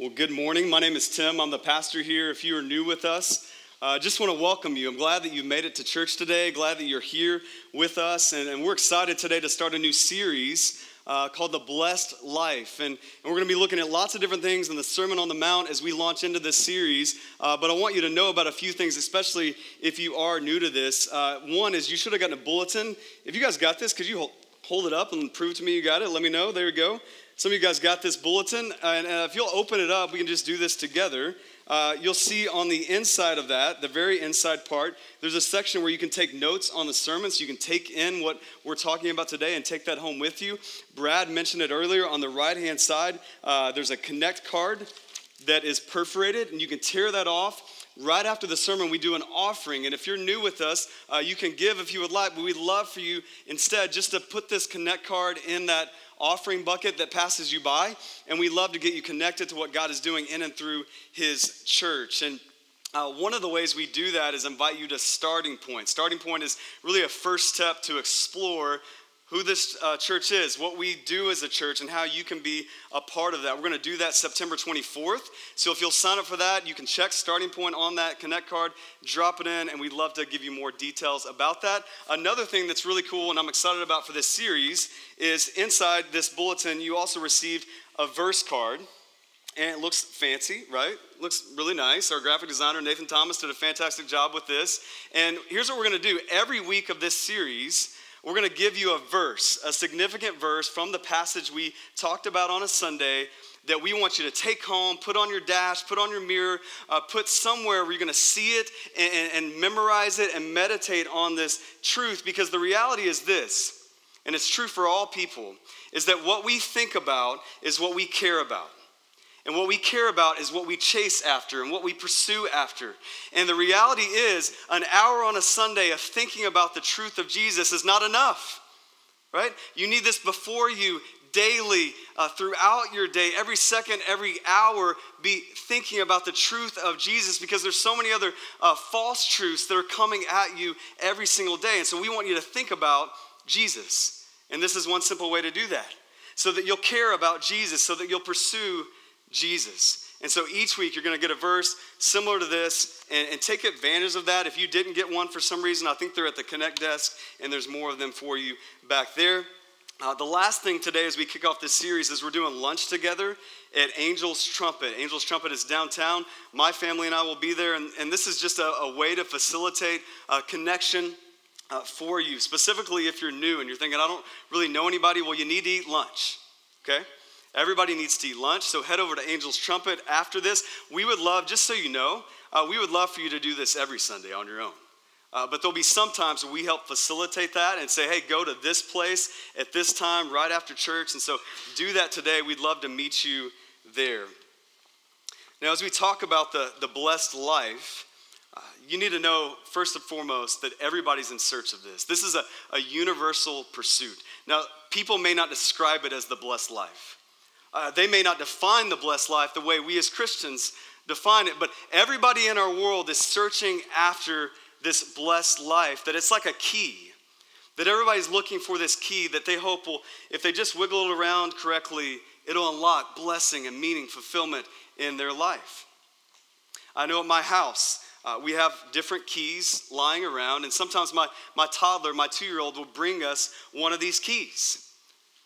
Well, good morning. My name is Tim. I'm the pastor here. If you are new with us, I uh, just want to welcome you. I'm glad that you made it to church today. Glad that you're here with us. And, and we're excited today to start a new series uh, called The Blessed Life. And, and we're going to be looking at lots of different things in the Sermon on the Mount as we launch into this series. Uh, but I want you to know about a few things, especially if you are new to this. Uh, one is you should have gotten a bulletin. If you guys got this, could you hold, hold it up and prove to me you got it? Let me know. There you go. Some of you guys got this bulletin, and uh, if you'll open it up, we can just do this together. Uh, you'll see on the inside of that, the very inside part, there's a section where you can take notes on the sermon so you can take in what we're talking about today and take that home with you. Brad mentioned it earlier on the right hand side, uh, there's a connect card that is perforated, and you can tear that off. Right after the sermon, we do an offering. And if you're new with us, uh, you can give if you would like, but we'd love for you instead just to put this connect card in that offering bucket that passes you by. And we love to get you connected to what God is doing in and through His church. And uh, one of the ways we do that is invite you to Starting Point. Starting Point is really a first step to explore who this uh, church is, what we do as a church, and how you can be a part of that. We're going to do that September 24th. So if you'll sign up for that, you can check starting point on that Connect card, drop it in, and we'd love to give you more details about that. Another thing that's really cool and I'm excited about for this series is inside this bulletin, you also received a verse card. And it looks fancy, right? Looks really nice. Our graphic designer, Nathan Thomas, did a fantastic job with this. And here's what we're going to do every week of this series, we're going to give you a verse, a significant verse from the passage we talked about on a Sunday that we want you to take home, put on your dash, put on your mirror, uh, put somewhere where you're going to see it and, and, and memorize it and meditate on this truth. Because the reality is this, and it's true for all people, is that what we think about is what we care about. And what we care about is what we chase after and what we pursue after. And the reality is, an hour on a Sunday of thinking about the truth of Jesus is not enough, right? You need this before you daily, uh, throughout your day, every second, every hour, be thinking about the truth of Jesus because there's so many other uh, false truths that are coming at you every single day. And so we want you to think about Jesus. And this is one simple way to do that so that you'll care about Jesus, so that you'll pursue Jesus. And so each week you're going to get a verse similar to this and, and, take advantage of that. If you didn't get one for some reason, I think they're at the Connect desk and there's more of them for you back there. Uh, the last thing today as we kick off this series is we're doing lunch together at Angel's Trumpet. Angel's Trumpet is downtown. My family and I will be there, and, and this is just a, a way to facilitate a connection uh, for you. Specifically, if you're new and you're thinking, I don't really know anybody, well, you need to eat lunch, okay? Everybody needs to eat lunch, so head over to Angel's Trumpet after this. We would love, just so you know, uh, we would love for you to do this every Sunday on your own. Uh, but there'll be some times we help facilitate that and say, hey, go to this place at this time right after church. And so do that today. We'd love to meet you there. Now, as we talk about the, the blessed life, uh, you need to know, first and foremost, that everybody's in search of this. This is a, a universal pursuit. Now, people may not describe it as the blessed life. Uh, they may not define the blessed life the way we as Christians define it, but everybody in our world is searching after this blessed life, that it's like a key. That everybody's looking for this key that they hope will, if they just wiggle it around correctly, it'll unlock blessing and meaning, fulfillment in their life. I know at my house, uh, we have different keys lying around, and sometimes my, my toddler, my two year old, will bring us one of these keys.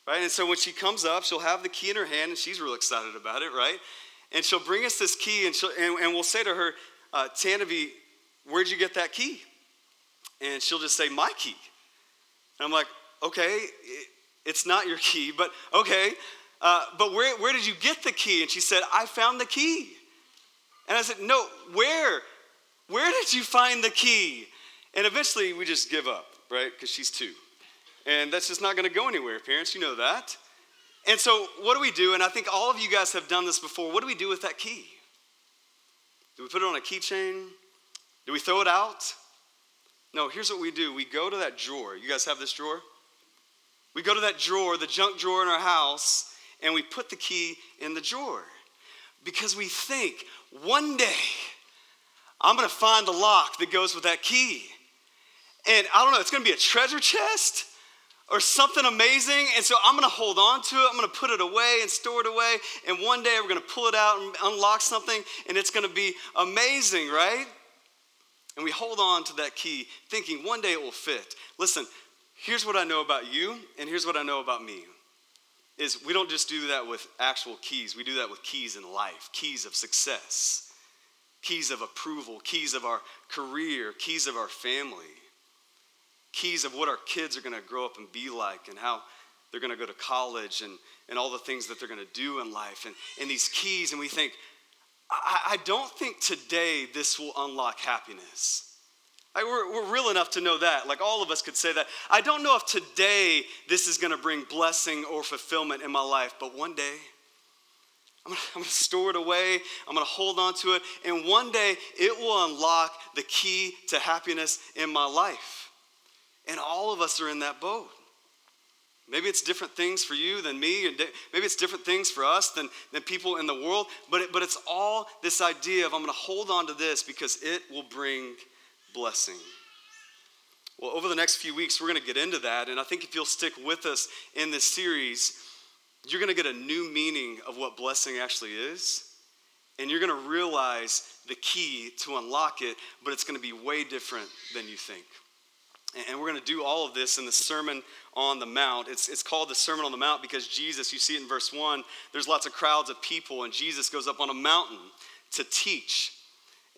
Right? And so when she comes up, she'll have the key in her hand, and she's real excited about it, right? And she'll bring us this key, and, she'll, and, and we'll say to her, uh, Tanavi, where'd you get that key? And she'll just say, my key. And I'm like, okay, it's not your key, but okay. Uh, but where, where did you get the key? And she said, I found the key. And I said, no, where? Where did you find the key? And eventually we just give up, right? Because she's two. And that's just not going to go anywhere, parents. You know that. And so, what do we do? And I think all of you guys have done this before. What do we do with that key? Do we put it on a keychain? Do we throw it out? No, here's what we do we go to that drawer. You guys have this drawer? We go to that drawer, the junk drawer in our house, and we put the key in the drawer because we think one day I'm going to find the lock that goes with that key. And I don't know, it's going to be a treasure chest or something amazing. And so I'm going to hold on to it. I'm going to put it away and store it away. And one day we're going to pull it out and unlock something, and it's going to be amazing, right? And we hold on to that key thinking one day it will fit. Listen, here's what I know about you, and here's what I know about me. Is we don't just do that with actual keys, we do that with keys in life, keys of success, keys of approval, keys of our career, keys of our family keys of what our kids are going to grow up and be like and how they're going to go to college and, and all the things that they're going to do in life and, and these keys and we think I, I don't think today this will unlock happiness I, we're, we're real enough to know that like all of us could say that i don't know if today this is going to bring blessing or fulfillment in my life but one day I'm going to store it away. I'm going to hold on to it. And one day it will unlock the key to happiness in my life. And all of us are in that boat. Maybe it's different things for you than me, and maybe it's different things for us than, than people in the world, but, it, but it's all this idea of I'm going to hold on to this because it will bring blessing. Well, over the next few weeks, we're going to get into that, and I think if you'll stick with us in this series, you're going to get a new meaning of what blessing actually is, and you're going to realize the key to unlock it, but it's going to be way different than you think. And we're going to do all of this in the Sermon on the Mount. It's, it's called the Sermon on the Mount because Jesus, you see it in verse 1, there's lots of crowds of people, and Jesus goes up on a mountain to teach.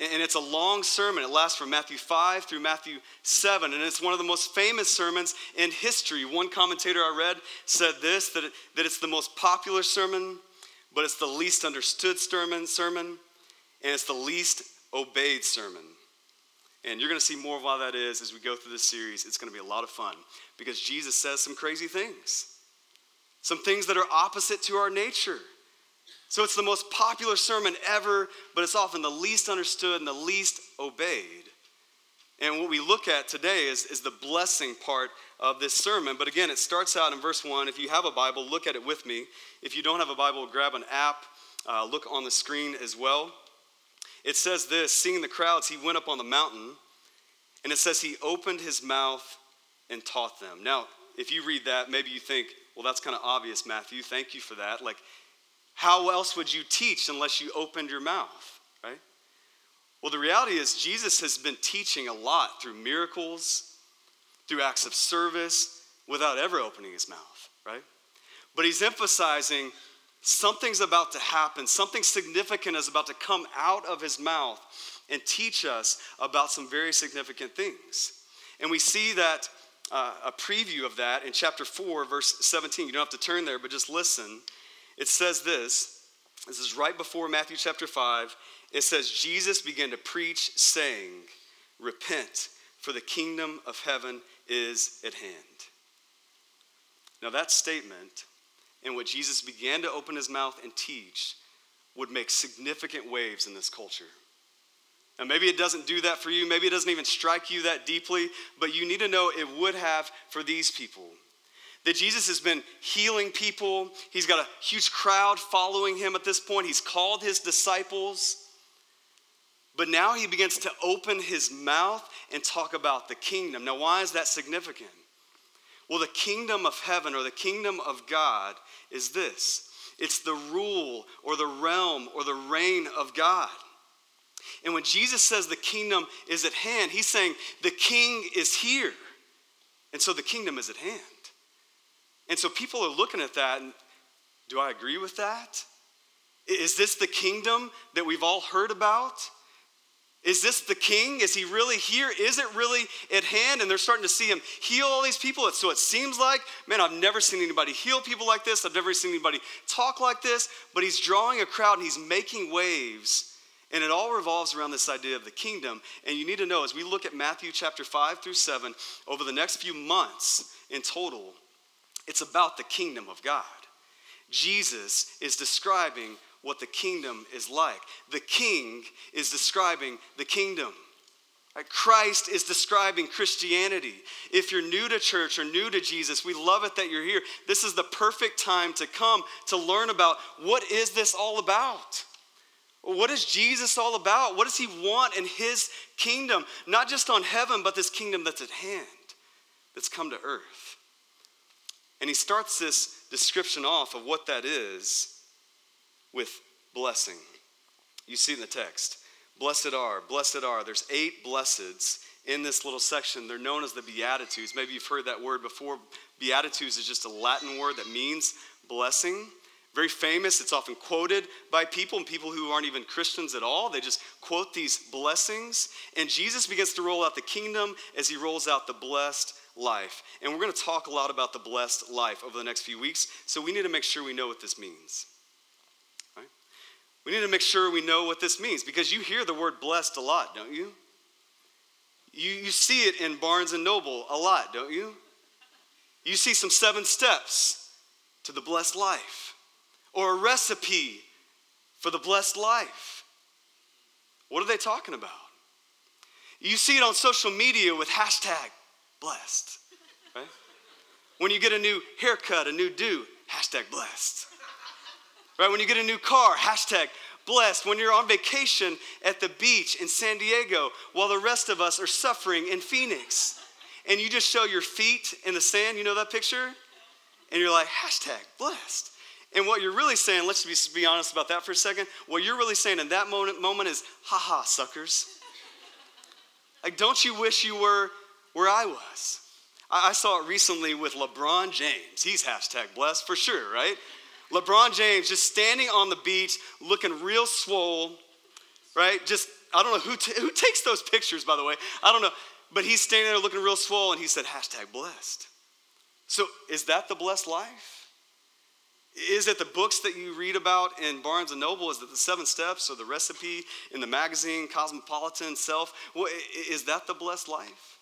And it's a long sermon. It lasts from Matthew 5 through Matthew 7. And it's one of the most famous sermons in history. One commentator I read said this that, it, that it's the most popular sermon, but it's the least understood sermon, sermon, and it's the least obeyed sermon. And you're going to see more of why that is as we go through this series. It's going to be a lot of fun because Jesus says some crazy things, some things that are opposite to our nature. So it's the most popular sermon ever, but it's often the least understood and the least obeyed. And what we look at today is, is the blessing part of this sermon. But again, it starts out in verse 1. If you have a Bible, look at it with me. If you don't have a Bible, grab an app, uh, look on the screen as well. It says this Seeing the crowds, he went up on the mountain, and it says he opened his mouth and taught them. Now, if you read that, maybe you think, well, that's kind of obvious, Matthew. Thank you for that. Like, how else would you teach unless you opened your mouth, right? Well, the reality is, Jesus has been teaching a lot through miracles, through acts of service, without ever opening his mouth, right? But he's emphasizing something's about to happen, something significant is about to come out of his mouth and teach us about some very significant things. And we see that uh, a preview of that in chapter 4, verse 17. You don't have to turn there, but just listen. It says this this is right before Matthew chapter 5. It says, Jesus began to preach, saying, Repent, for the kingdom of heaven is at hand. Now, that statement and what Jesus began to open his mouth and teach would make significant waves in this culture. And maybe it doesn't do that for you, maybe it doesn't even strike you that deeply, but you need to know it would have for these people. That Jesus has been healing people, he's got a huge crowd following him at this point, he's called his disciples. But now he begins to open his mouth and talk about the kingdom. Now, why is that significant? Well, the kingdom of heaven or the kingdom of God is this it's the rule or the realm or the reign of God. And when Jesus says the kingdom is at hand, he's saying the king is here. And so the kingdom is at hand. And so people are looking at that and do I agree with that? Is this the kingdom that we've all heard about? Is this the king? Is he really here? Is it really at hand? And they're starting to see him heal all these people. So it seems like, man, I've never seen anybody heal people like this. I've never seen anybody talk like this. But he's drawing a crowd and he's making waves. And it all revolves around this idea of the kingdom. And you need to know as we look at Matthew chapter 5 through 7, over the next few months in total, it's about the kingdom of God. Jesus is describing what the kingdom is like. The king is describing the kingdom. Christ is describing Christianity. If you're new to church or new to Jesus, we love it that you're here. This is the perfect time to come to learn about what is this all about? What is Jesus all about? What does he want in his kingdom? Not just on heaven, but this kingdom that's at hand, that's come to earth. And he starts this description off of what that is with blessing. You see in the text. Blessed are, blessed are. There's eight blesseds in this little section. They're known as the Beatitudes. Maybe you've heard that word before. Beatitudes is just a Latin word that means blessing. Very famous. It's often quoted by people and people who aren't even Christians at all. They just quote these blessings. And Jesus begins to roll out the kingdom as he rolls out the blessed life. And we're going to talk a lot about the blessed life over the next few weeks. So we need to make sure we know what this means. We need to make sure we know what this means because you hear the word blessed a lot, don't you? You, you see it in Barnes and Noble a lot, don't you? You see some seven steps to the blessed life or a recipe for the blessed life. What are they talking about? You see it on social media with hashtag blessed, right? When you get a new haircut, a new do, hashtag blessed. Right? When you get a new car, hashtag blessed when you're on vacation at the beach in San Diego while the rest of us are suffering in Phoenix. And you just show your feet in the sand, you know that picture? And you're like, hashtag blessed. And what you're really saying, let's be, be honest about that for a second. What you're really saying in that moment, moment is, haha, suckers. Like, don't you wish you were where I was? I, I saw it recently with LeBron James. He's hashtag blessed for sure, right? LeBron James just standing on the beach looking real swole, right? Just, I don't know who, t- who takes those pictures, by the way. I don't know. But he's standing there looking real swole and he said, hashtag blessed. So is that the blessed life? Is it the books that you read about in Barnes and Noble? Is it the seven steps or the recipe in the magazine, Cosmopolitan, Self? Well, is that the blessed life?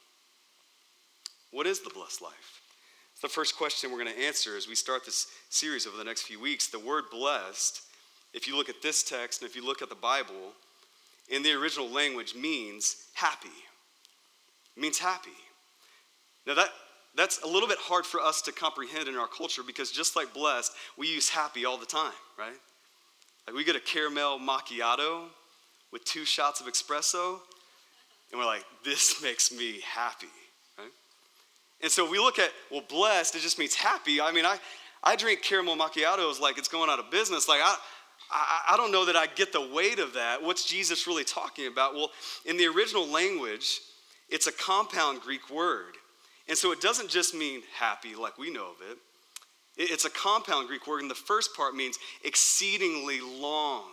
What is the blessed life? The first question we're going to answer as we start this series over the next few weeks. The word blessed, if you look at this text and if you look at the Bible, in the original language means happy. It means happy. Now that that's a little bit hard for us to comprehend in our culture because just like blessed, we use happy all the time, right? Like we get a caramel macchiato with two shots of espresso, and we're like, this makes me happy. And so we look at, well, blessed, it just means happy. I mean, I, I drink caramel macchiatos like it's going out of business. Like, I, I, I don't know that I get the weight of that. What's Jesus really talking about? Well, in the original language, it's a compound Greek word. And so it doesn't just mean happy like we know of it. It's a compound Greek word, and the first part means exceedingly long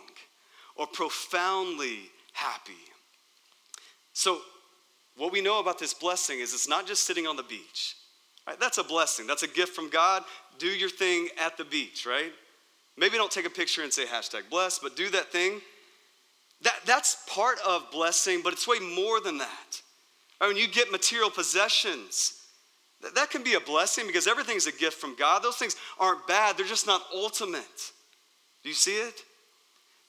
or profoundly happy. So what we know about this blessing is it's not just sitting on the beach. Right? That's a blessing. That's a gift from God. Do your thing at the beach, right? Maybe don't take a picture and say hashtag blessed, but do that thing. That, that's part of blessing, but it's way more than that. I mean, you get material possessions, that, that can be a blessing because everything is a gift from God. Those things aren't bad, they're just not ultimate. Do you see it?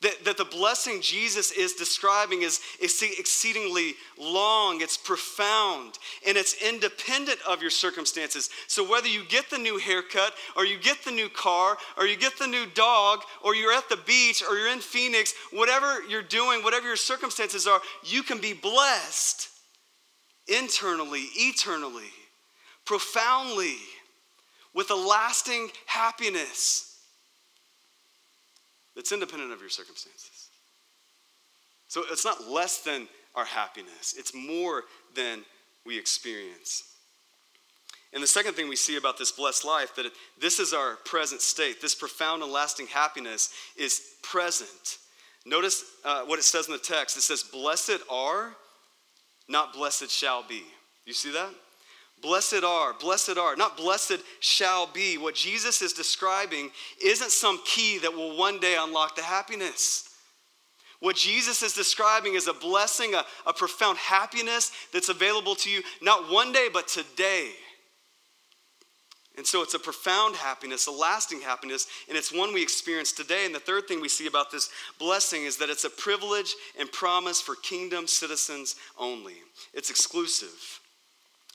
That, that the blessing Jesus is describing is, is exceedingly long, it's profound, and it's independent of your circumstances. So, whether you get the new haircut, or you get the new car, or you get the new dog, or you're at the beach, or you're in Phoenix, whatever you're doing, whatever your circumstances are, you can be blessed internally, eternally, profoundly, with a lasting happiness that's independent of your circumstances. So it's not less than our happiness, it's more than we experience. And the second thing we see about this blessed life that it, this is our present state. This profound and lasting happiness is present. Notice uh, what it says in the text. It says, "Blessed are, not blessed shall be." You see that? Blessed are, blessed are, not blessed shall be. What Jesus is describing isn't some key that will one day unlock the happiness. What Jesus is describing is a blessing, a, a profound happiness that's available to you not one day, but today. And so it's a profound happiness, a lasting happiness, and it's one we experience today. And the third thing we see about this blessing is that it's a privilege and promise for kingdom citizens only. It's exclusive.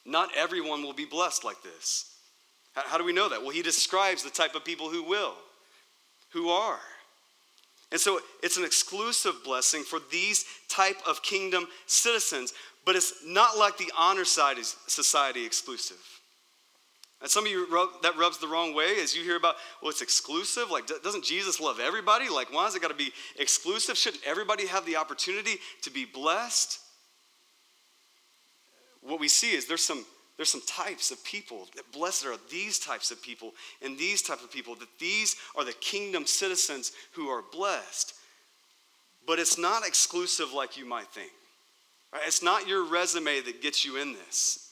Not everyone will be blessed like this. How do we know that? Well, he describes the type of people who will, who are. And so it's an exclusive blessing for these type of kingdom citizens, but it's not like the honor society exclusive. And some of you, rub, that rubs the wrong way as you hear about, well, it's exclusive. Like, doesn't Jesus love everybody? Like, why has it got to be exclusive? Shouldn't everybody have the opportunity to be blessed? What we see is there's some, there's some types of people. That blessed are these types of people and these type of people, that these are the kingdom citizens who are blessed. But it's not exclusive like you might think. Right? It's not your resume that gets you in this.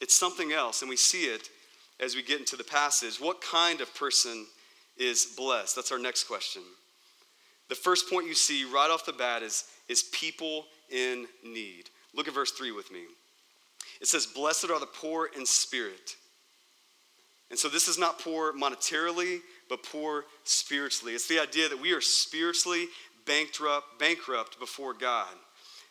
It's something else, and we see it as we get into the passage. What kind of person is blessed? That's our next question. The first point you see right off the bat is, is people in need. Look at verse 3 with me. It says, Blessed are the poor in spirit. And so this is not poor monetarily, but poor spiritually. It's the idea that we are spiritually bankrupt, bankrupt before God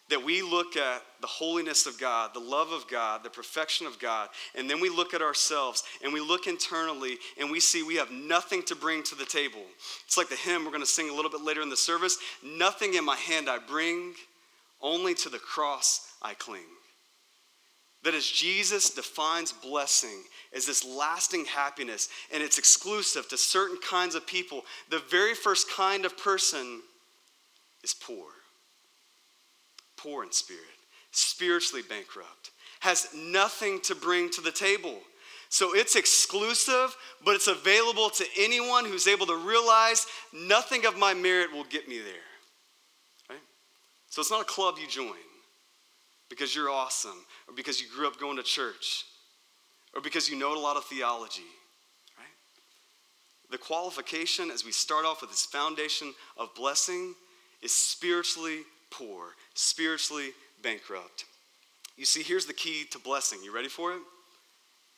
that we look at the holiness of God, the love of God, the perfection of God, and then we look at ourselves and we look internally and we see we have nothing to bring to the table. It's like the hymn we're going to sing a little bit later in the service Nothing in my hand I bring, only to the cross I cling. That as Jesus defines blessing as this lasting happiness and it's exclusive to certain kinds of people, the very first kind of person is poor poor in spirit, spiritually bankrupt, has nothing to bring to the table. So it's exclusive, but it's available to anyone who's able to realize nothing of my merit will get me there. Right? So it's not a club you join because you're awesome or because you grew up going to church or because you know a lot of theology. Right? The qualification as we start off with this foundation of blessing is spiritually poor, spiritually bankrupt. You see, here's the key to blessing. You ready for it?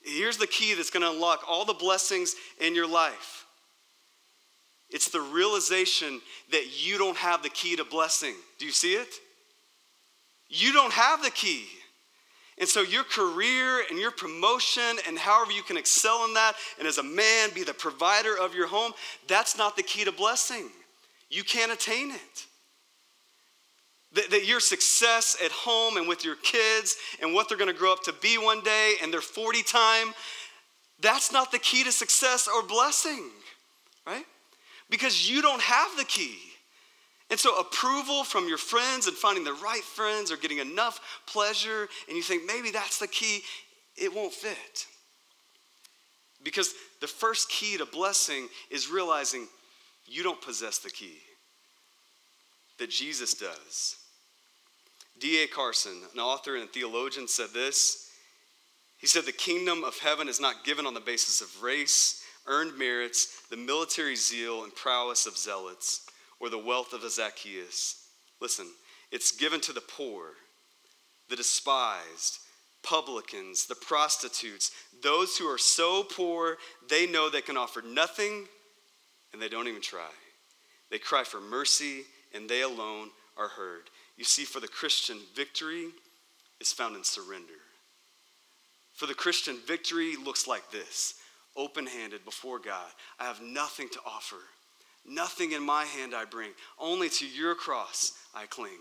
Here's the key that's going to unlock all the blessings in your life. It's the realization that you don't have the key to blessing. Do you see it? You don't have the key. And so, your career and your promotion, and however you can excel in that, and as a man be the provider of your home, that's not the key to blessing. You can't attain it. That, that your success at home and with your kids and what they're going to grow up to be one day and their 40 time, that's not the key to success or blessing, right? Because you don't have the key. And so, approval from your friends and finding the right friends or getting enough pleasure, and you think maybe that's the key, it won't fit. Because the first key to blessing is realizing you don't possess the key, that Jesus does. D.A. Carson, an author and theologian, said this. He said, The kingdom of heaven is not given on the basis of race, earned merits, the military zeal and prowess of zealots, or the wealth of a Zacchaeus. Listen, it's given to the poor, the despised, publicans, the prostitutes, those who are so poor they know they can offer nothing and they don't even try. They cry for mercy and they alone are heard. You see, for the Christian, victory is found in surrender. For the Christian, victory looks like this open handed before God. I have nothing to offer, nothing in my hand I bring, only to your cross I cling.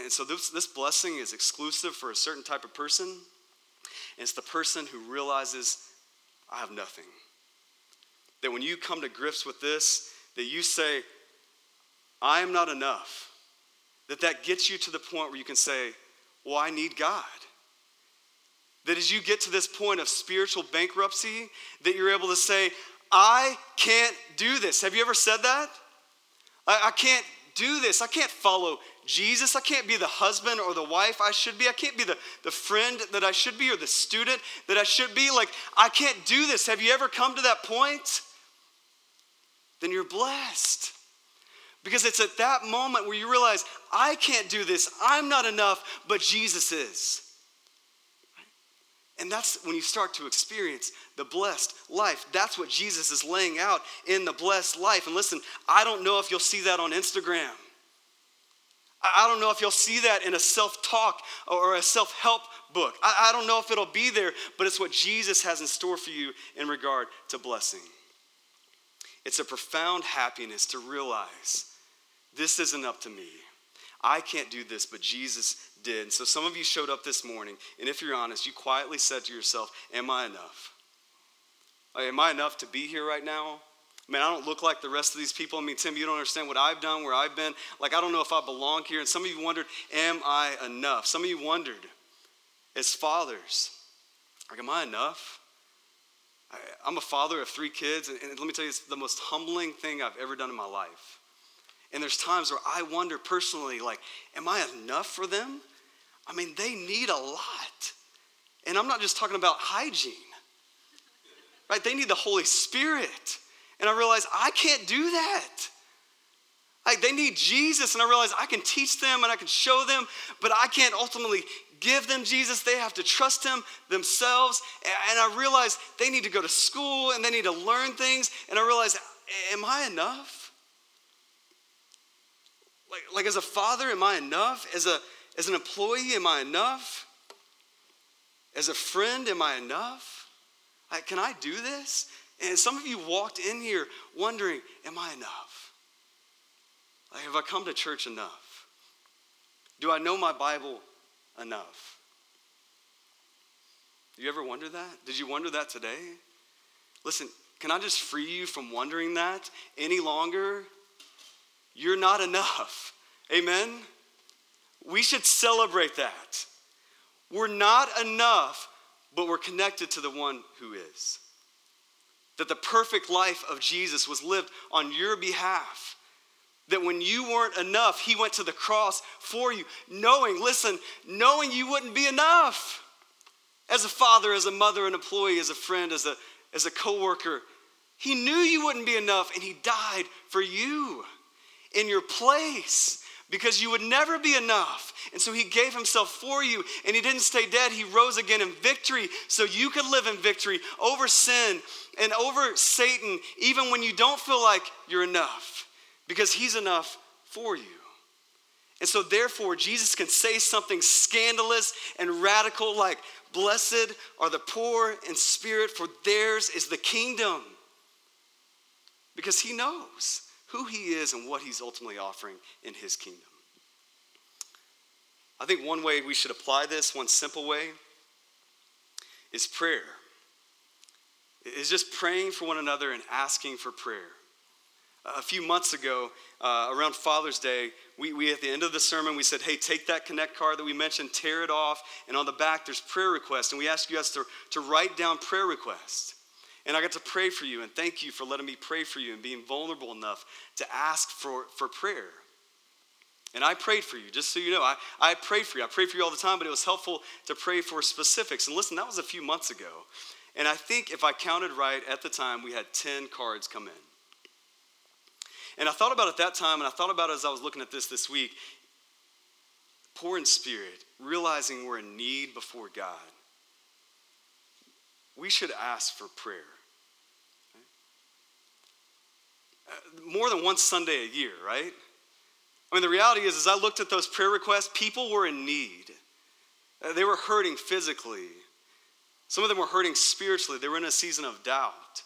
And so this, this blessing is exclusive for a certain type of person. And it's the person who realizes, I have nothing. That when you come to grips with this, that you say, I am not enough that that gets you to the point where you can say, well, I need God. That as you get to this point of spiritual bankruptcy, that you're able to say, I can't do this. Have you ever said that? I, I can't do this. I can't follow Jesus. I can't be the husband or the wife I should be. I can't be the, the friend that I should be or the student that I should be. Like, I can't do this. Have you ever come to that point? Then you're blessed. Because it's at that moment where you realize, I can't do this, I'm not enough, but Jesus is. And that's when you start to experience the blessed life. That's what Jesus is laying out in the blessed life. And listen, I don't know if you'll see that on Instagram. I don't know if you'll see that in a self talk or a self help book. I don't know if it'll be there, but it's what Jesus has in store for you in regard to blessing. It's a profound happiness to realize this isn't up to me. I can't do this, but Jesus did. So some of you showed up this morning, and if you're honest, you quietly said to yourself, Am I enough? Am I enough to be here right now? Man, I don't look like the rest of these people. I mean, Tim, you don't understand what I've done, where I've been. Like, I don't know if I belong here. And some of you wondered, Am I enough? Some of you wondered, as fathers, like, Am I enough? I, am a father of three kids, and, and let me tell you, it's the most humbling thing I've ever done in my life. And there's times where I wonder personally, like, am I enough for them? I mean, they need a lot. And I'm not just talking about hygiene, right? They need the Holy Spirit. And I realize I can't do that. Like they need Jesus, and I realize I can teach them and I can show them, but I can't ultimately give them Jesus. They have to trust Him themselves. And I realize they need to go to school and they need to learn things. And I realize, am I enough? Like, like as a father, am I enough? As, a, as an employee, am I enough? As a friend, am I enough? Can I do this? And some of you walked in here wondering, am I enough? Like, have I come to church enough? Do I know my Bible enough? You ever wonder that? Did you wonder that today? Listen, can I just free you from wondering that any longer? You're not enough. Amen? We should celebrate that. We're not enough, but we're connected to the one who is. That the perfect life of Jesus was lived on your behalf. That when you weren't enough, he went to the cross for you, knowing, listen, knowing you wouldn't be enough. As a father, as a mother, an employee, as a friend, as a, as a coworker, he knew you wouldn't be enough, and he died for you in your place because you would never be enough. And so he gave himself for you, and he didn't stay dead. He rose again in victory so you could live in victory over sin and over Satan, even when you don't feel like you're enough, because he's enough for you. And so, therefore, Jesus can say something scandalous and radical like, Blessed are the poor in spirit, for theirs is the kingdom. Because he knows who he is and what he's ultimately offering in his kingdom. I think one way we should apply this, one simple way, is prayer. Is just praying for one another and asking for prayer. A few months ago, uh, around Father's Day, we, we at the end of the sermon, we said, hey, take that Connect card that we mentioned, tear it off, and on the back there's prayer requests. And we asked you guys to, to write down prayer requests. And I got to pray for you, and thank you for letting me pray for you and being vulnerable enough to ask for, for prayer. And I prayed for you, just so you know. I, I prayed for you. I pray for you all the time, but it was helpful to pray for specifics. And listen, that was a few months ago. And I think if I counted right at the time, we had 10 cards come in. And I thought about it at that time, and I thought about it as I was looking at this this week. Poor in spirit, realizing we're in need before God we should ask for prayer. Uh, more than one Sunday a year, right? I mean, the reality is, as I looked at those prayer requests, people were in need. Uh, they were hurting physically. Some of them were hurting spiritually. They were in a season of doubt.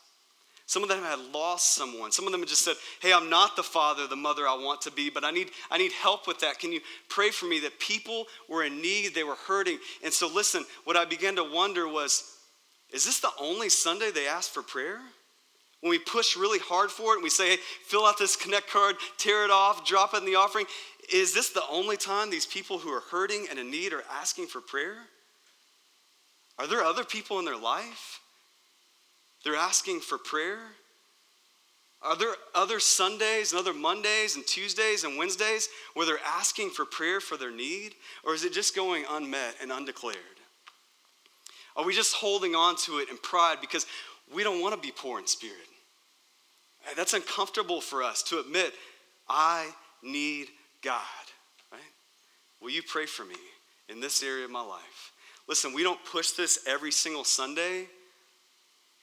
Some of them had lost someone. Some of them had just said, Hey, I'm not the father, the mother I want to be, but I need, I need help with that. Can you pray for me? That people were in need, they were hurting. And so, listen, what I began to wonder was is this the only Sunday they ask for prayer? When we push really hard for it and we say, hey, fill out this Connect card, tear it off, drop it in the offering, is this the only time these people who are hurting and in need are asking for prayer? Are there other people in their life? They're asking for prayer? Are there other Sundays and other Mondays and Tuesdays and Wednesdays where they're asking for prayer for their need? Or is it just going unmet and undeclared? Are we just holding on to it in pride because we don't want to be poor in spirit? Eh, that's uncomfortable for us to admit, I need God, right? Will you pray for me in this area of my life? Listen, we don't push this every single Sunday,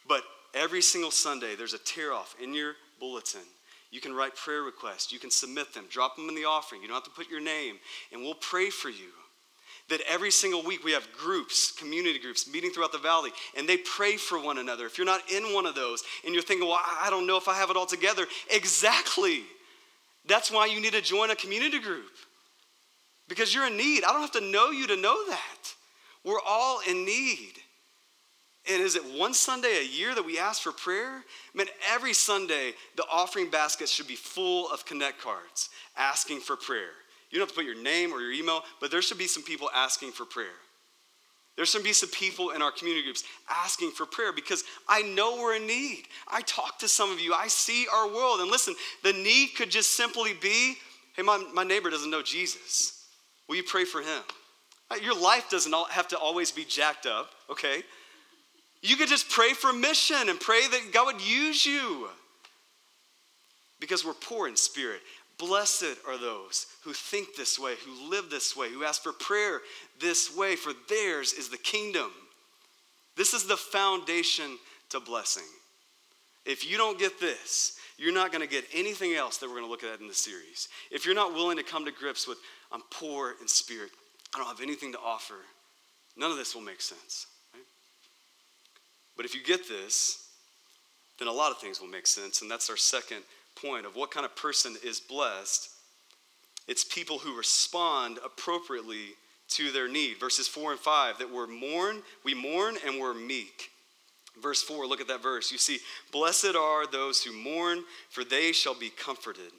but every single Sunday there's a tear off in your bulletin. You can write prayer requests, you can submit them, drop them in the offering. You don't have to put your name, and we'll pray for you that every single week we have groups, community groups, meeting throughout the valley, and they pray for one another. If you're not in one of those and you're thinking, well, I don't know if I have it all together, exactly. That's why you need to join a community group. because you're in need. I don't have to know you to know that. We're all in need. And is it one Sunday a year that we ask for prayer? Man, every Sunday, the offering basket should be full of Connect cards asking for prayer. You don't have to put your name or your email, but there should be some people asking for prayer. There should be some people in our community groups asking for prayer because I know we're in need. I talk to some of you, I see our world. And listen, the need could just simply be hey, my, my neighbor doesn't know Jesus. Will you pray for him? Uh, your life doesn't have to always be jacked up, okay? You could just pray for mission and pray that God would use you because we're poor in spirit. Blessed are those who think this way, who live this way, who ask for prayer this way, for theirs is the kingdom. This is the foundation to blessing. If you don't get this, you're not going to get anything else that we're going to look at in the series. If you're not willing to come to grips with, I'm poor in spirit, I don't have anything to offer, none of this will make sense. Right? But if you get this, then a lot of things will make sense. And that's our second point of what kind of person is blessed. It's people who respond appropriately to their need. Verses 4 and 5 that we're mourn, we mourn and we're meek. Verse 4, look at that verse. You see, blessed are those who mourn, for they shall be comforted.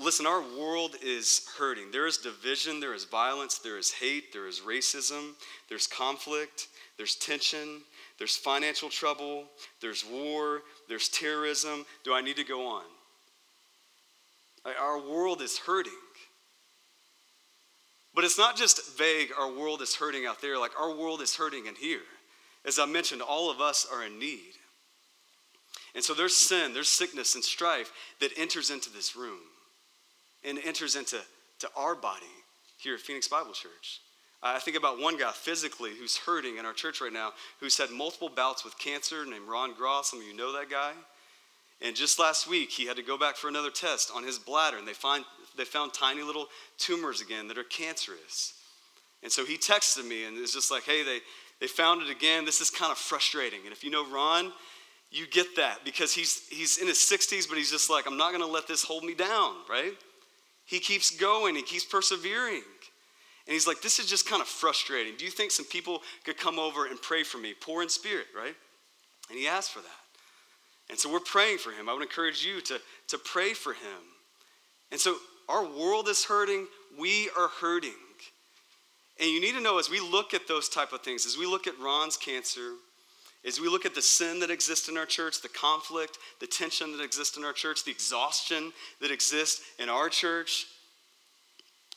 Listen, our world is hurting. There is division, there is violence, there is hate, there is racism, there's conflict, there's tension, there's financial trouble, there's war, there's terrorism. Do I need to go on? Our world is hurting. But it's not just vague, our world is hurting out there, like our world is hurting in here. As I mentioned, all of us are in need. And so there's sin, there's sickness and strife that enters into this room and enters into to our body here at Phoenix Bible Church. I think about one guy physically who's hurting in our church right now, who's had multiple bouts with cancer, named Ron Gross. Some of you know that guy. And just last week, he had to go back for another test on his bladder, and they, find, they found tiny little tumors again that are cancerous. And so he texted me and it's just like, hey, they, they found it again. This is kind of frustrating. And if you know Ron, you get that because he's, he's in his 60s, but he's just like, I'm not going to let this hold me down, right? He keeps going, he keeps persevering. And he's like, This is just kind of frustrating. Do you think some people could come over and pray for me, poor in spirit, right? And he asked for that. And so we're praying for him. I would encourage you to, to pray for him. And so our world is hurting, we are hurting. And you need to know as we look at those type of things, as we look at Ron's cancer, as we look at the sin that exists in our church, the conflict, the tension that exists in our church, the exhaustion that exists in our church,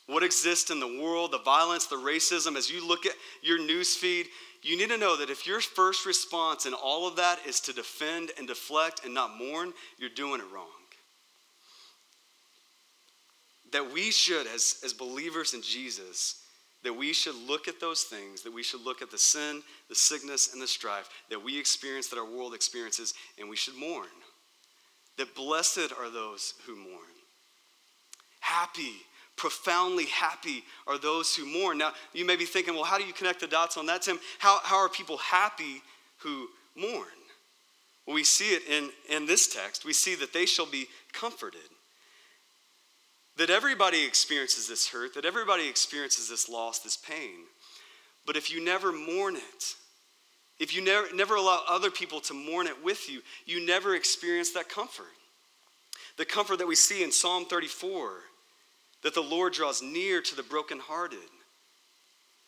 what exists in the world, the violence, the racism, as you look at your news feed, you need to know that if your first response in all of that is to defend and deflect and not mourn, you're doing it wrong. That we should, as, as believers in Jesus, that we should look at those things, that we should look at the sin, the sickness, and the strife that we experience, that our world experiences, and we should mourn. That blessed are those who mourn. Happy profoundly happy are those who mourn. Now, you may be thinking, well, how do you connect the dots on that, Tim? How, how are people happy who mourn? Well, we see it in, in this text. We see that they shall be comforted. That everybody experiences this hurt, that everybody experiences this loss, this pain. But if you never mourn it, if you never, never allow other people to mourn it with you, you never experience that comfort. The comfort that we see in Psalm 34 that the Lord draws near to the brokenhearted.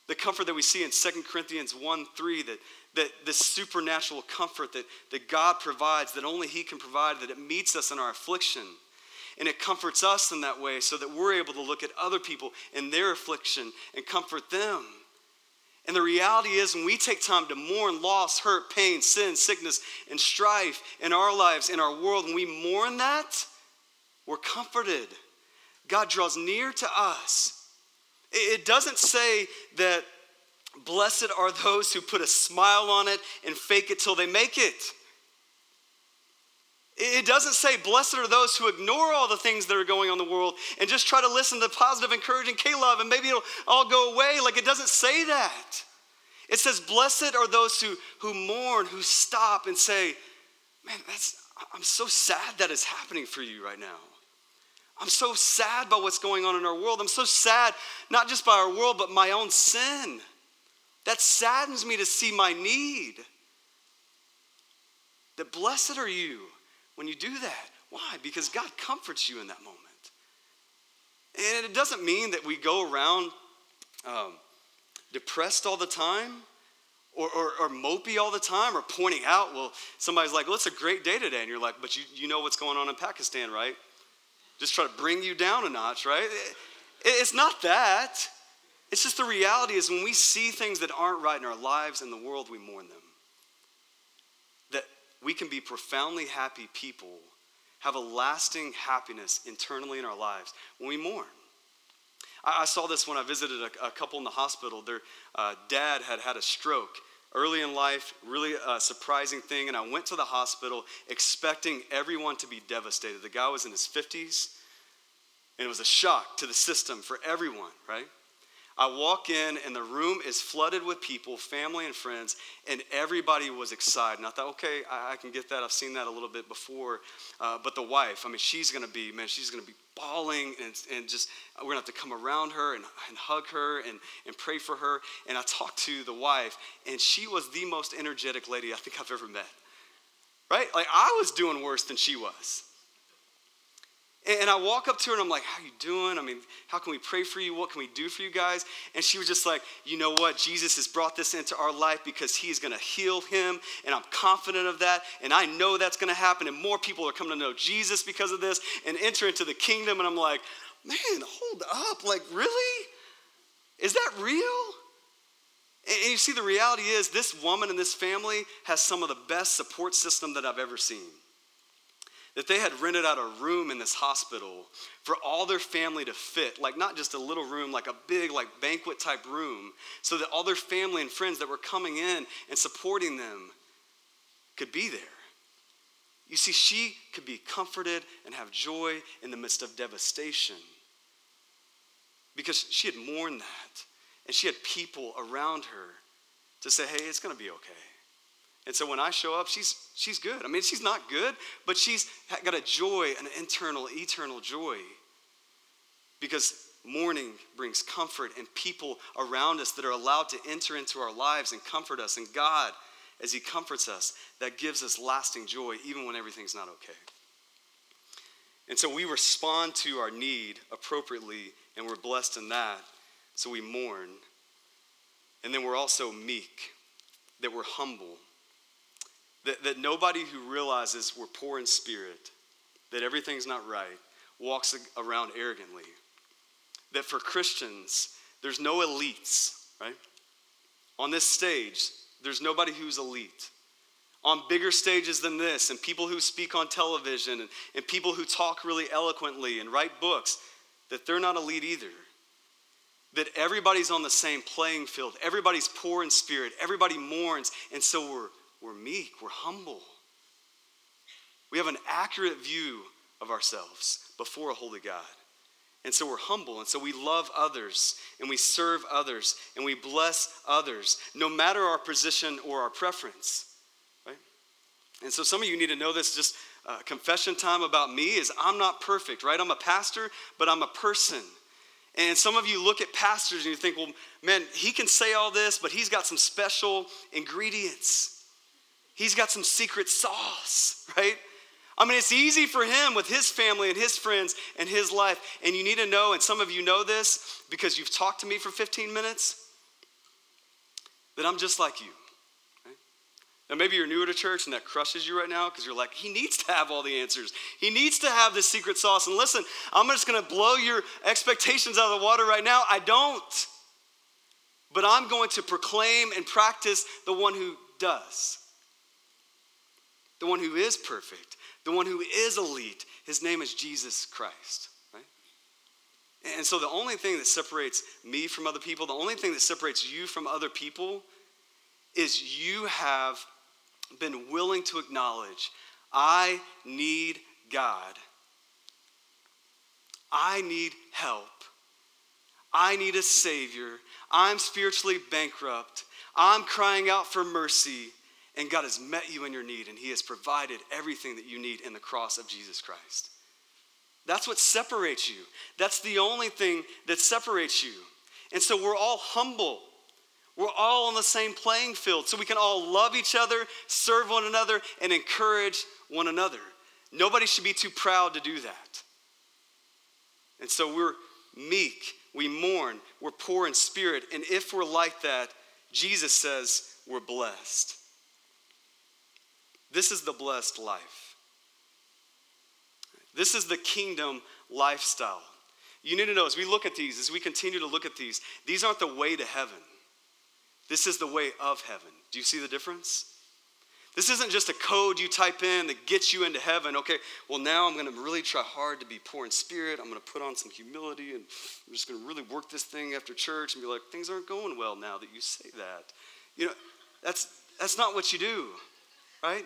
The comfort that we see in 2 Corinthians 1 3, that, that this supernatural comfort that, that God provides, that only He can provide, that it meets us in our affliction. And it comforts us in that way so that we're able to look at other people in their affliction and comfort them. And the reality is, when we take time to mourn loss, hurt, pain, sin, sickness, and strife in our lives, in our world, when we mourn that, we're comforted. God draws near to us. It doesn't say that blessed are those who put a smile on it and fake it till they make it. It doesn't say, blessed are those who ignore all the things that are going on in the world and just try to listen to positive, encouraging K love and maybe it'll all go away. Like it doesn't say that. It says, blessed are those who, who mourn, who stop and say, man, that's, I'm so sad that is happening for you right now. I'm so sad by what's going on in our world. I'm so sad, not just by our world, but my own sin. That saddens me to see my need. That blessed are you when you do that. Why? Because God comforts you in that moment. And it doesn't mean that we go around um, depressed all the time or, or, or, mopey all the time or pointing out, well, somebody's like, well, it's a great day today. And you're like, but you, you know what's going on in Pakistan, right? Just try to bring you down a notch, right? It, it's not that. It's just the reality is when we see things that aren't right in our lives and the world, we mourn them. That we can be profoundly happy people, have a lasting happiness internally in our lives when we mourn. I, I saw this when I visited a, a couple in the hospital. Their uh, dad had had a stroke early in life, really a surprising thing. And I went to the hospital expecting everyone to be devastated. The guy was in his 50s, and it was a shock to the system for everyone, right? I walk in and the room is flooded with people, family and friends, and everybody was excited. And I thought, okay, I, I can get that. I've seen that a little bit before. Uh, but the wife, I mean, she's going to be, man, she's going to be bawling and, and just, we're going to have to come around her and, and hug her and, and pray for her. And I talked to the wife, and she was the most energetic lady I think I've ever met. Right? Like, I was doing worse than she was. And I walk up to her and I'm like, How you doing? I mean, how can we pray for you? What can we do for you guys? And she was just like, You know what? Jesus has brought this into our life because he's going to heal him. And I'm confident of that. And I know that's going to happen. And more people are coming to know Jesus because of this and enter into the kingdom. And I'm like, Man, hold up. Like, really? Is that real? And you see, the reality is, this woman and this family has some of the best support system that I've ever seen that they had rented out a room in this hospital for all their family to fit like not just a little room like a big like banquet type room so that all their family and friends that were coming in and supporting them could be there. You see she could be comforted and have joy in the midst of devastation because she had mourned that and she had people around her to say hey it's going to be okay and so when I show up, she's, she's good. I mean, she's not good, but she's got a joy, an internal, eternal joy. Because mourning brings comfort and people around us that are allowed to enter into our lives and comfort us. And God, as He comforts us, that gives us lasting joy even when everything's not okay. And so we respond to our need appropriately, and we're blessed in that. So we mourn. And then we're also meek, that we're humble that, that nobody who realizes we're poor in spirit, that everything's not right, walks around arrogantly. That for Christians, there's no elites, right? On this stage, there's nobody who's elite. On bigger stages than this, and people who speak on television, and, and people who talk really eloquently and write books, that they're not elite either. That everybody's on the same playing field. Everybody's poor in spirit. Everybody mourns, and so we're we're meek, we're humble. We have an accurate view of ourselves before a holy God. And so we're humble, and so we love others, and we serve others, and we bless others, no matter our position or our preference. Right? And so some of you need to know this just uh, confession time about me is I'm not perfect, right? I'm a pastor, but I'm a person. And some of you look at pastors and you think, well, man, he can say all this, but he's got some special ingredients. He's got some secret sauce, right? I mean, it's easy for him with his family and his friends and his life. And you need to know, and some of you know this because you've talked to me for 15 minutes, that I'm just like you. Right? Now, maybe you're newer to church and that crushes you right now because you're like, he needs to have all the answers. He needs to have the secret sauce. And listen, I'm just going to blow your expectations out of the water right now. I don't. But I'm going to proclaim and practice the one who does the one who is perfect, the one who is elite. His name is Jesus Christ, right? And so the only thing that separates me from other people, the only thing that separates you from other people is you have been willing to acknowledge I need God. I need help. I need a Savior. I'm spiritually bankrupt. I'm crying out for mercy. And God has met you in your need, and He has provided everything that you need in the cross of Jesus Christ. That's what separates you. That's the only thing that separates you. And so we're all humble. We're all on the same playing field. So we can all love each other, serve one another, and encourage one another. Nobody should be too proud to do that. And so we're meek, we mourn, we're poor in spirit. And if we're like that, Jesus says we're blessed. This is the blessed life. This is the kingdom lifestyle. You need to know as we look at these, as we continue to look at these, these aren't the way to heaven. This is the way of heaven. Do you see the difference? This isn't just a code you type in that gets you into heaven. Okay, well, now I'm going to really try hard to be poor in spirit. I'm going to put on some humility and I'm just going to really work this thing after church and be like, things aren't going well now that you say that. You know, that's, that's not what you do, right?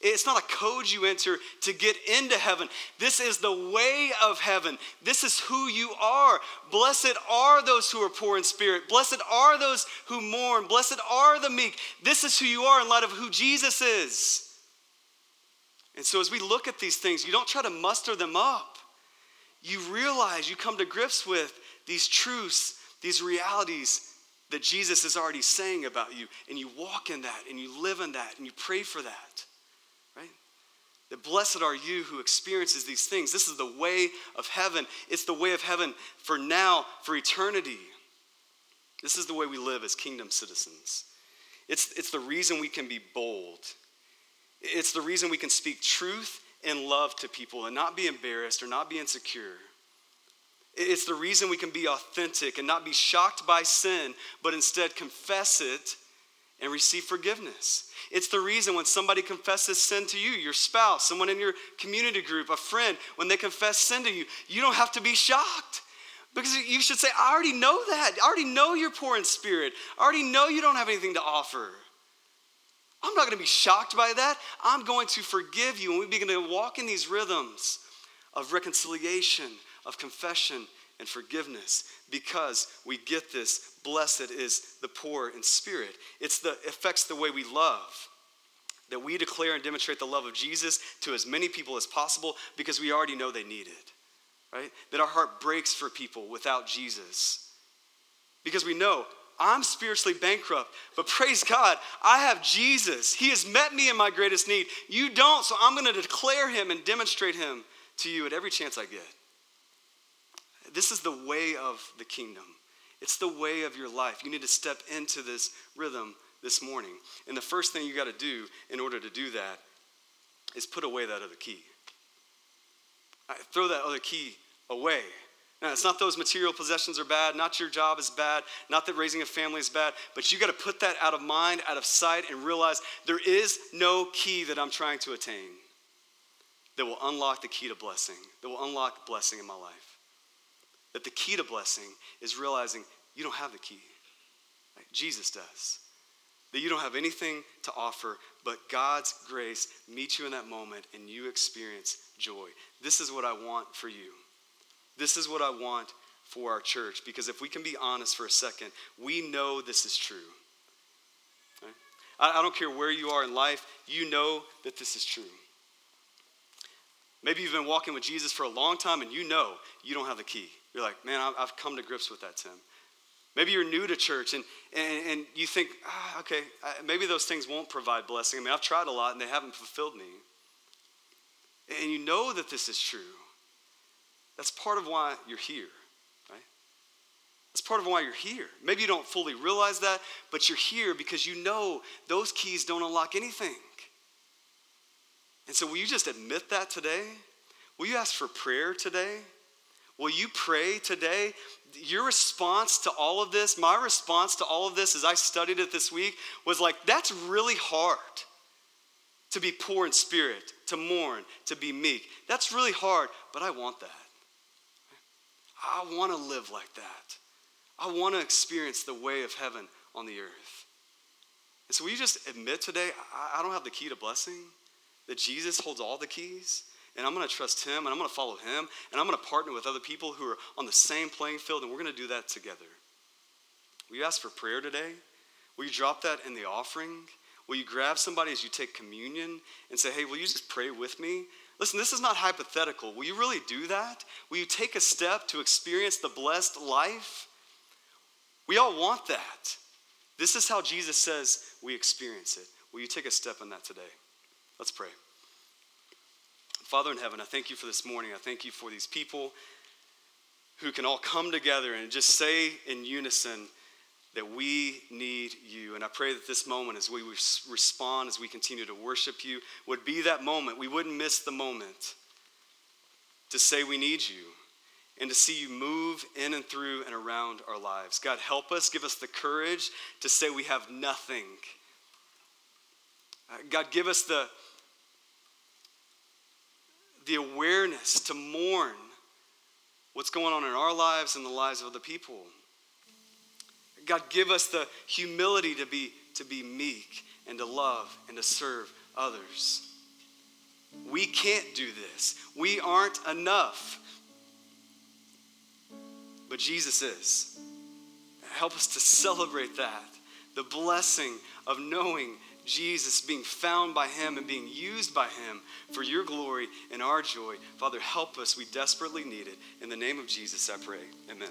It's not a code you enter to get into heaven. This is the way of heaven. This is who you are. Blessed are those who are poor in spirit. Blessed are those who mourn. Blessed are the meek. This is who you are in light of who Jesus is. And so, as we look at these things, you don't try to muster them up. You realize, you come to grips with these truths, these realities that Jesus is already saying about you. And you walk in that, and you live in that, and you pray for that. That blessed are you who experiences these things. This is the way of heaven. It's the way of heaven for now, for eternity. This is the way we live as kingdom citizens. It's, it's the reason we can be bold. It's the reason we can speak truth and love to people and not be embarrassed or not be insecure. It's the reason we can be authentic and not be shocked by sin, but instead confess it and receive forgiveness. It's the reason when somebody confesses sin to you, your spouse, someone in your community group, a friend, when they confess sin to you, you don't have to be shocked. Because you should say, I already know that. I already know you're poor in spirit. I already know you don't have anything to offer. I'm not going to be shocked by that. I'm going to forgive you. And we begin to walk in these rhythms of reconciliation, of confession, and forgiveness because we get this blessed is the poor in spirit it's the affects the way we love that we declare and demonstrate the love of jesus to as many people as possible because we already know they need it right that our heart breaks for people without jesus because we know I'm spiritually bankrupt, but praise God, I have Jesus. He has met me in my greatest need. You don't, so I'm going to declare him and demonstrate him to you at every chance I get. This is the way of the kingdom. It's the way of your life. You need to step into this rhythm this morning. And the first thing you got to do in order to do that is put away that other key. Right, throw that other key away. Now, it's not those material possessions are bad, not your job is bad, not that raising a family is bad, but you got to put that out of mind, out of sight, and realize there is no key that I'm trying to attain that will unlock the key to blessing, that will unlock blessing in my life that the key to blessing is realizing you don't have the key. Jesus does. That you don't have anything to offer, but God's grace meets you in that moment and you experience joy. This is what I want for you. This is what I want for our church because if we can be honest for a second, we know this is true. Right? I, I don't care where you are in life, you know that this is true. Maybe you've been walking with Jesus for a long time and you know you don't have the key. You're like, man, I've come to grips with that, Tim. Maybe you're new to church and, and, and you think, ah, okay, maybe those things won't provide blessing. I mean, I've tried a lot and they haven't fulfilled me. And you know that this is true. That's part of why you're here, right? That's part of why you're here. Maybe you don't fully realize that, but you're here because you know those keys don't unlock anything. And so, will you just admit that today? Will you ask for prayer today? Will you pray today? Your response to all of this, my response to all of this as I studied it this week was like, that's really hard to be poor in spirit, to mourn, to be meek. That's really hard, but I want that. I want to live like that. I want to experience the way of heaven on the earth. And so, will you just admit today, I don't have the key to blessing, that Jesus holds all the keys? and I'm going to trust Him and I'm going to follow Him and I'm going to partner with other people who are on the same playing field and we're going to do that together. Will you ask for prayer today? Will you drop that in the offering? Will you grab somebody as you take communion and say, hey, will you just pray with me? Listen, this is not hypothetical. Will you really do that? Will you take a step to experience the blessed life? We all want that. This is how Jesus says we experience it. Will you take a step in that today? Let's pray. Father in heaven, I thank you for this morning. I thank you for these people who can all come together and just say in unison that we need you. And I pray that this moment, as we respond, as we continue to worship you, would be that moment. We wouldn't miss the moment to say we need you and to see you move in and through and around our lives. God, help us, give us the courage to say we have nothing. Uh, God, give us the, the awareness to mourn what's going on in our lives and the lives of other people. God, give us the humility to be, to be meek and to love and to serve others. We can't do this. We aren't enough. But Jesus is. Help us to celebrate that. The blessing of knowing Jesus, being found by Him and being used by Him for your glory and our joy. Father, help us. We desperately need it. In the name of Jesus, I pray. Amen.